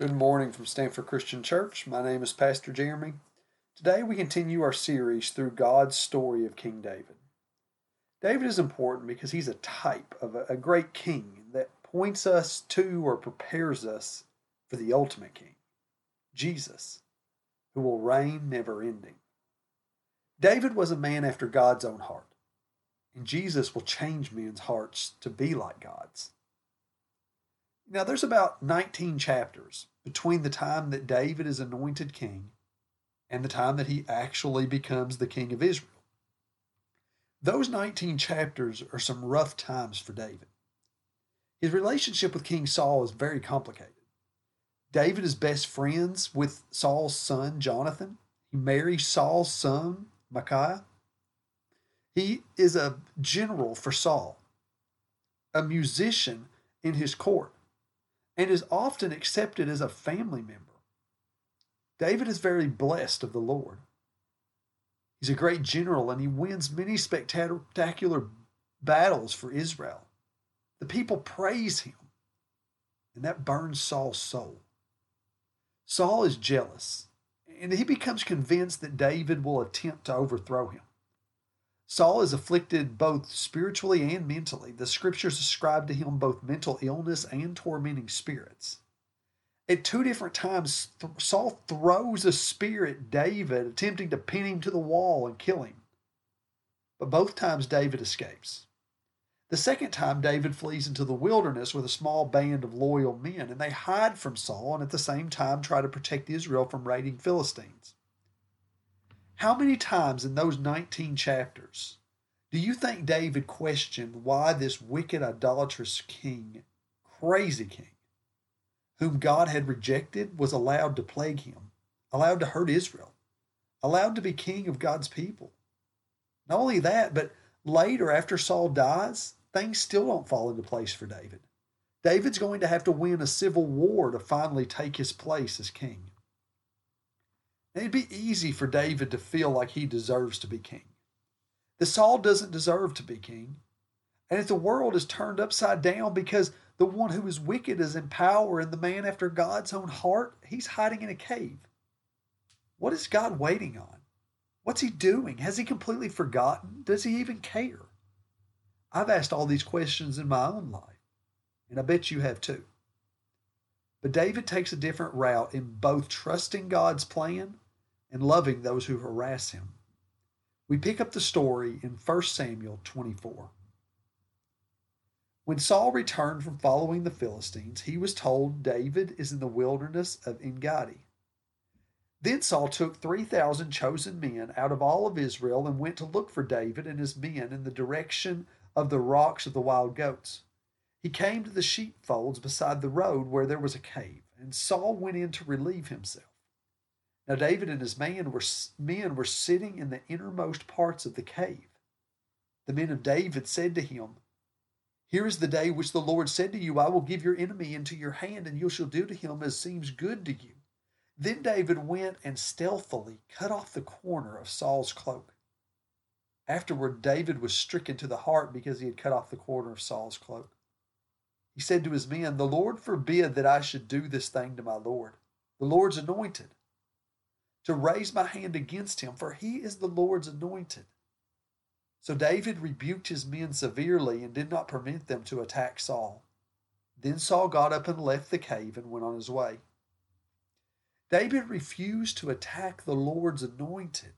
Good morning from Stanford Christian Church. My name is Pastor Jeremy. Today we continue our series through God's story of King David. David is important because he's a type of a, great king that points us to or prepares us for the ultimate king, Jesus, who will reign never ending. David was a man after God's own heart, and Jesus will change men's hearts to be like God's. Now, there's about 19 chapters between the time that David is anointed king and the time that he actually becomes the king of Israel. Those 19 chapters are some rough times for David. His relationship with King Saul is very complicated. David is best friends with Saul's son, Jonathan. He marries Saul's son, Michal. He is a general for Saul, a musician in his court and is often accepted as a family member. David is very blessed of the Lord. He's a great general and he wins many spectacular battles for Israel. The people praise him, and that burns Saul's soul. Saul is jealous, and he becomes convinced that David will attempt to overthrow him. Saul is afflicted both spiritually and mentally. The scriptures ascribe to him both mental illness and tormenting spirits. At two different times, Saul throws a spear at David, attempting to pin him to the wall and kill him. But both times, David escapes. The second time, David flees into the wilderness with a small band of loyal men, and they hide from Saul and at the same time try to protect Israel from raiding Philistines. How many times in those 19 chapters do you think David questioned why this wicked, idolatrous king, crazy king, whom God had rejected, was allowed to plague him, allowed to hurt Israel, allowed to be king of God's people? Not only that, but later, after Saul dies, things still don't fall into place for David. David's going to have to win a civil war to finally take his place as king. It'd be easy for David to feel like he deserves to be king. The Saul doesn't deserve to be king. And if the world is turned upside down because the one who is wicked is in power and the man after God's own heart, he's hiding in a cave. What is God waiting on? What's he doing? Has he completely forgotten? Does he even care? I've asked all these questions in my own life, and I bet you have too. But David takes a different route in both trusting God's plan and loving those who harass him. We pick up the story in 1 Samuel 24. When Saul returned from following the Philistines, he was told David is in the wilderness of Engedi. Then Saul took 3,000 chosen men out of all of Israel and went to look for David and his men in the direction of the rocks of the wild goats. He came to the sheepfolds beside the road where there was a cave, and Saul went in to relieve himself. Now David and his men were, men were sitting in the innermost parts of the cave. The men of David said to him, Here is the day which the Lord said to you, I will give your enemy into your hand, and you shall do to him as seems good to you. Then David went and stealthily cut off the corner of Saul's cloak. Afterward, David was stricken to the heart because he had cut off the corner of Saul's cloak. He said to his men, The Lord forbid that I should do this thing to my Lord, the Lord's anointed, to raise my hand against him, for he is the Lord's anointed. So David rebuked his men severely and did not permit them to attack Saul. Then Saul got up and left the cave and went on his way. David refused to attack the Lord's anointed.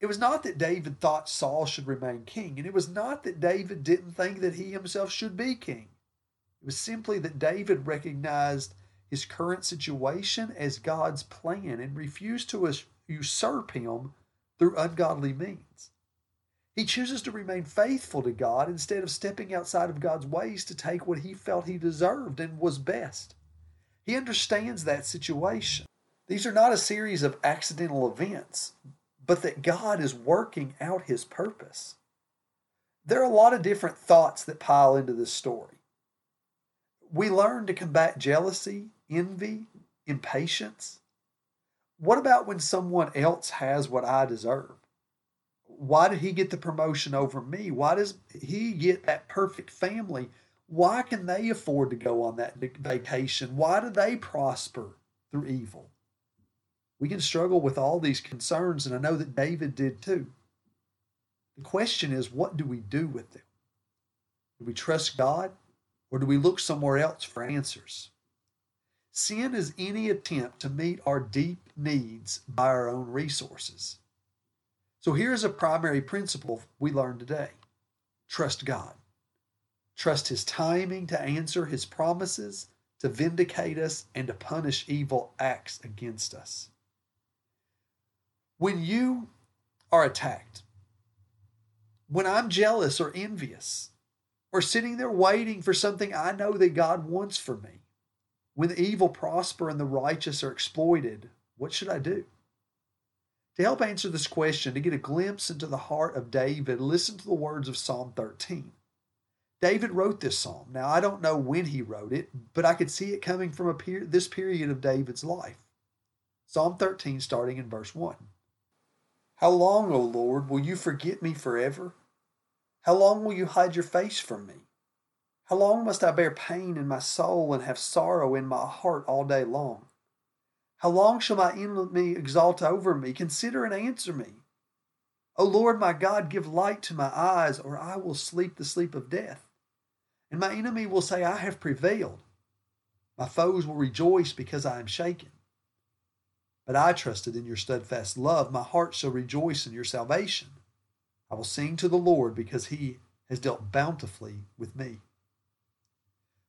It was not that David thought Saul should remain king, and it was not that David didn't think that he himself should be king. It was simply that David recognized his current situation as God's plan and refuse to usurp him through ungodly means. He chooses to remain faithful to God instead of stepping outside of God's ways to take what he felt he deserved and was best. He understands that situation. These are not a series of accidental events, but that God is working out his purpose. There are a lot of different thoughts that pile into this story. We learn to combat jealousy, envy, impatience. What about when someone else has what I deserve? Why did he get the promotion over me? Why does he get that perfect family Why can they afford to go on that vacation? Why do they prosper through evil? We can struggle with all these concerns, and I know that David did too. The question is, what do we do with them? Do we trust God or do we look somewhere else for answers? Sin is any attempt to meet our deep needs by our own resources. So here's a primary principle we learned today trust God. Trust His timing to answer His promises, to vindicate us, and to punish evil acts against us. When you are attacked, when I'm jealous or envious, or sitting there waiting for something I know that God wants for me, when the evil prosper and the righteous are exploited, what should I do? To help answer this question, to get a glimpse into the heart of David, listen to the words of Psalm 13. David wrote this psalm. Now, I don't know when he wrote it, but I could see it coming from per- this period of David's life. Psalm 13, starting in verse 1. How long, O Lord, will you forget me forever? How long will you hide your face from me? How long must I bear pain in my soul and have sorrow in my heart all day long? How long shall my enemy exalt over me? Consider and answer me. O Lord my God, give light to my eyes, or I will sleep the sleep of death. And my enemy will say, I have prevailed. My foes will rejoice because I am shaken. But I trusted in your steadfast love. My heart shall rejoice in your salvation. I will sing to the Lord because he has dealt bountifully with me.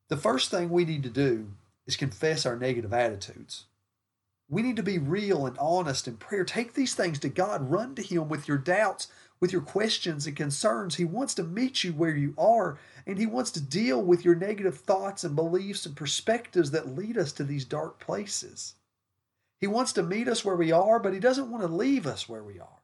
The first thing we need to do is confess our negative attitudes. We need to be real and honest in prayer. Take these things to God. Run to Him with your doubts, with your questions and concerns. He wants to meet you where you are, and He wants to deal with your negative thoughts and beliefs and perspectives that lead us to these dark places. He wants to meet us where we are, but He doesn't want to leave us where we are.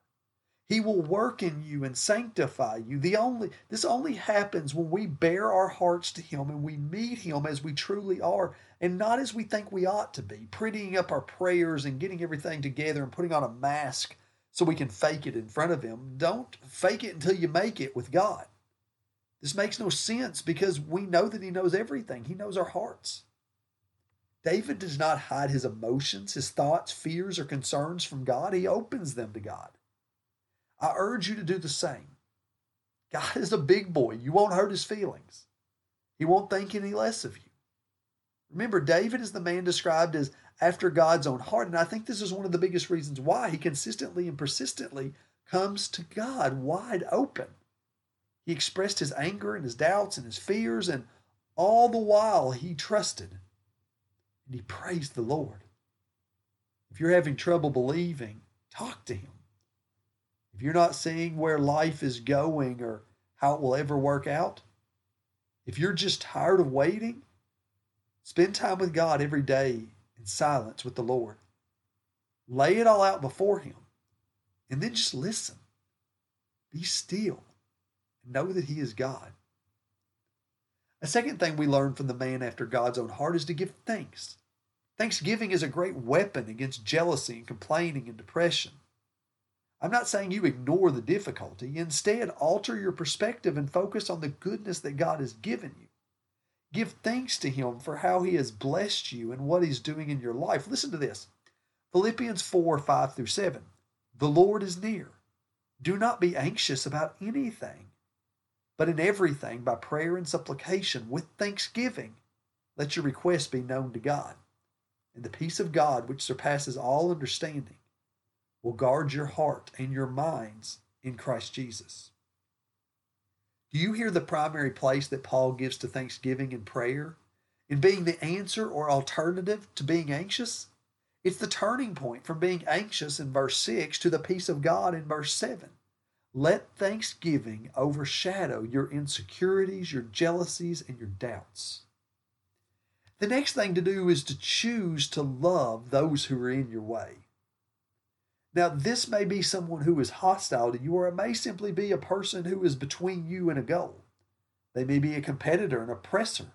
He will work in you and sanctify you. The only this only happens when we bare our hearts to him and we meet him as we truly are and not as we think we ought to be, prettying up our prayers and getting everything together and putting on a mask so we can fake it in front of him. Don't fake it until you make it with God. This makes no sense because we know that he knows everything. He knows our hearts. David does not hide his emotions, his thoughts, fears, or concerns from God. He opens them to God. I urge you to do the same. God is a big boy. You won't hurt his feelings. He won't think any less of you. Remember, David is the man described as after God's own heart. And I think this is one of the biggest reasons why he consistently and persistently comes to God wide open. He expressed his anger and his doubts and his fears, and all the while he trusted and he praised the Lord. If you're having trouble believing, talk to him if you're not seeing where life is going or how it will ever work out, if you're just tired of waiting, spend time with God every day in silence with the Lord. Lay it all out before Him and then just listen. Be still and know that He is God. A second thing we learn from the man after God's own heart is to give thanks. Thanksgiving is a great weapon against jealousy and complaining and depression. I'm not saying you ignore the difficulty. Instead, alter your perspective and focus on the goodness that God has given you. Give thanks to Him for how He has blessed you and what He's doing in your life. Listen to this Philippians 4 5 through 7. The Lord is near. Do not be anxious about anything, but in everything, by prayer and supplication, with thanksgiving, let your requests be known to God. And the peace of God, which surpasses all understanding, will guard your heart and your minds in Christ Jesus. Do you hear the primary place that Paul gives to thanksgiving and prayer? In being the answer or alternative to being anxious? It's the turning point from being anxious in verse 6 to the peace of God in verse 7. Let thanksgiving overshadow your insecurities, your jealousies, and your doubts. The next thing to do is to choose to love those who are in your way. Now, this may be someone who is hostile to you, or it may simply be a person who is between you and a goal. They may be a competitor, an oppressor,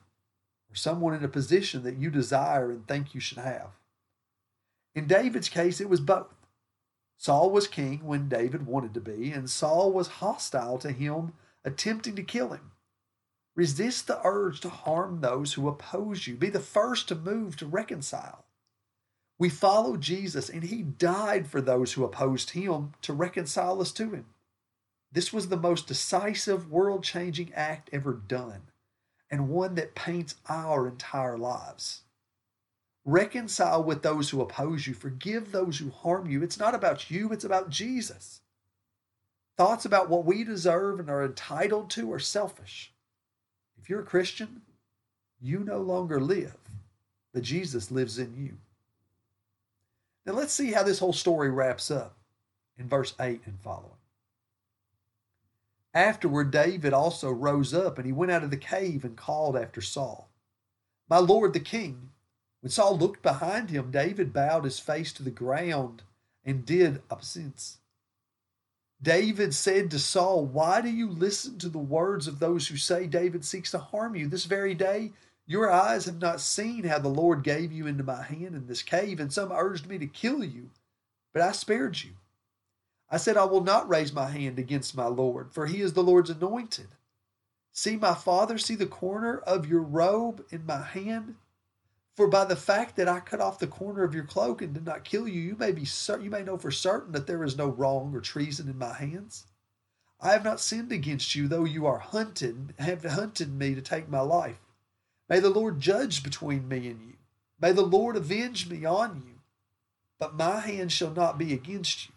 or someone in a position that you desire and think you should have. In David's case, it was both. Saul was king when David wanted to be, and Saul was hostile to him, attempting to kill him. Resist the urge to harm those who oppose you. Be the first to move to reconcile. We follow Jesus, and he died for those who opposed him to reconcile us to him. This was the most decisive, world changing act ever done, and one that paints our entire lives. Reconcile with those who oppose you, forgive those who harm you. It's not about you, it's about Jesus. Thoughts about what we deserve and are entitled to are selfish. If you're a Christian, you no longer live, but Jesus lives in you. Now let's see how this whole story wraps up in verse 8 and following. Afterward, David also rose up and he went out of the cave and called after Saul, My Lord the king. When Saul looked behind him, David bowed his face to the ground and did obeisance. David said to Saul, Why do you listen to the words of those who say David seeks to harm you? This very day, your eyes have not seen how the Lord gave you into my hand in this cave, and some urged me to kill you, but I spared you. I said, I will not raise my hand against my Lord, for he is the Lord's anointed. See, my father, see the corner of your robe in my hand. For by the fact that I cut off the corner of your cloak and did not kill you, you may be you may know for certain that there is no wrong or treason in my hands. I have not sinned against you, though you are hunted, have hunted me to take my life. May the Lord judge between me and you. May the Lord avenge me on you. But my hand shall not be against you.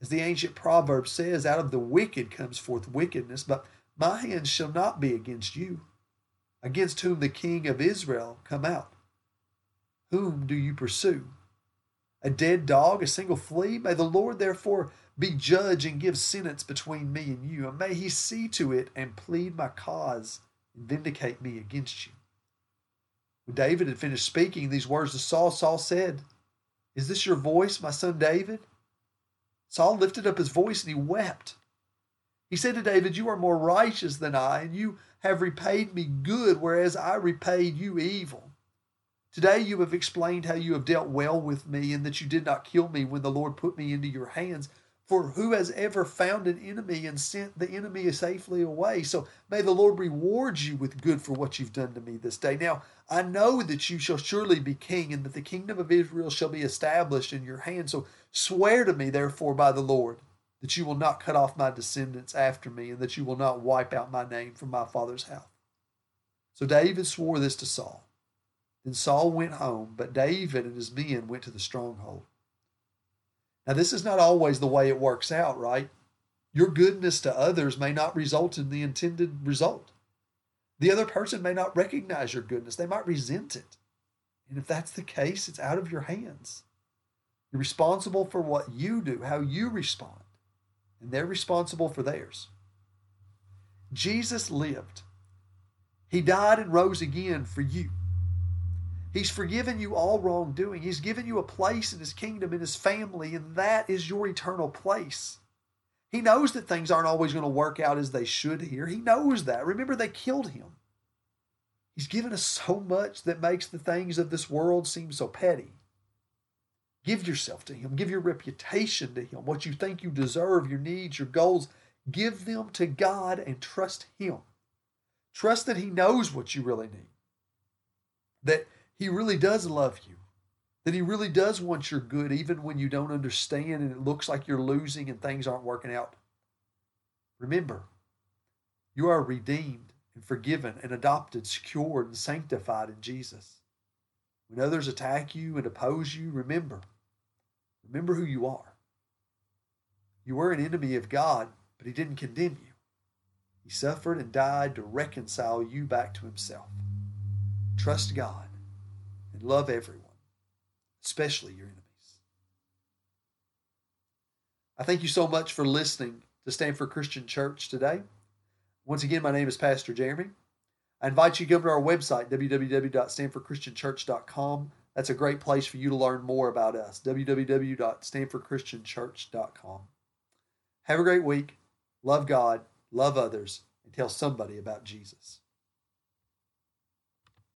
As the ancient proverb says, out of the wicked comes forth wickedness, but my hand shall not be against you, against whom the king of Israel come out. Whom do you pursue? A dead dog, a single flea? May the Lord therefore be judge and give sentence between me and you, and may he see to it and plead my cause and vindicate me against you. When David had finished speaking these words to Saul, Saul said, Is this your voice, my son David? Saul lifted up his voice and he wept. He said to David, You are more righteous than I, and you have repaid me good, whereas I repaid you evil. Today you have explained how you have dealt well with me and that you did not kill me when the Lord put me into your hands. For who has ever found an enemy and sent the enemy safely away? So may the Lord reward you with good for what you've done to me this day. Now, I know that you shall surely be king and that the kingdom of Israel shall be established in your hand. So swear to me, therefore, by the Lord, that you will not cut off my descendants after me and that you will not wipe out my name from my father's house. So David swore this to Saul. Then Saul went home, but David and his men went to the stronghold. Now, this is not always the way it works out, right? Your goodness to others may not result in the intended result. The other person may not recognize your goodness, they might resent it. And if that's the case, it's out of your hands. You're responsible for what you do, how you respond, and they're responsible for theirs. Jesus lived. He died and rose again for you. He's forgiven you all wrongdoing. He's given you a place in His kingdom, in His family, and that is your eternal place. He knows that things aren't always going to work out as they should here. He knows that. Remember, they killed Him. He's given us so much that makes the things of this world seem so petty. Give yourself to Him. Give your reputation to Him. What you think you deserve, your needs, your goals, give them to God and trust Him. Trust that He knows what you really need. That he really does love you. That He really does want your good, even when you don't understand and it looks like you're losing and things aren't working out. Remember, you are redeemed and forgiven and adopted, secured, and sanctified in Jesus. When others attack you and oppose you, remember, remember who you are. You were an enemy of God, but He didn't condemn you. He suffered and died to reconcile you back to Himself. Trust God love everyone, especially your enemies. I thank you so much for listening to Stanford Christian Church today. Once again, my name is Pastor Jeremy. I invite you to come to our website, www.stanfordchristianchurch.com. That's a great place for you to learn more about us, www.stanfordchristianchurch.com. Have a great week. Love God, love others, and tell somebody about Jesus.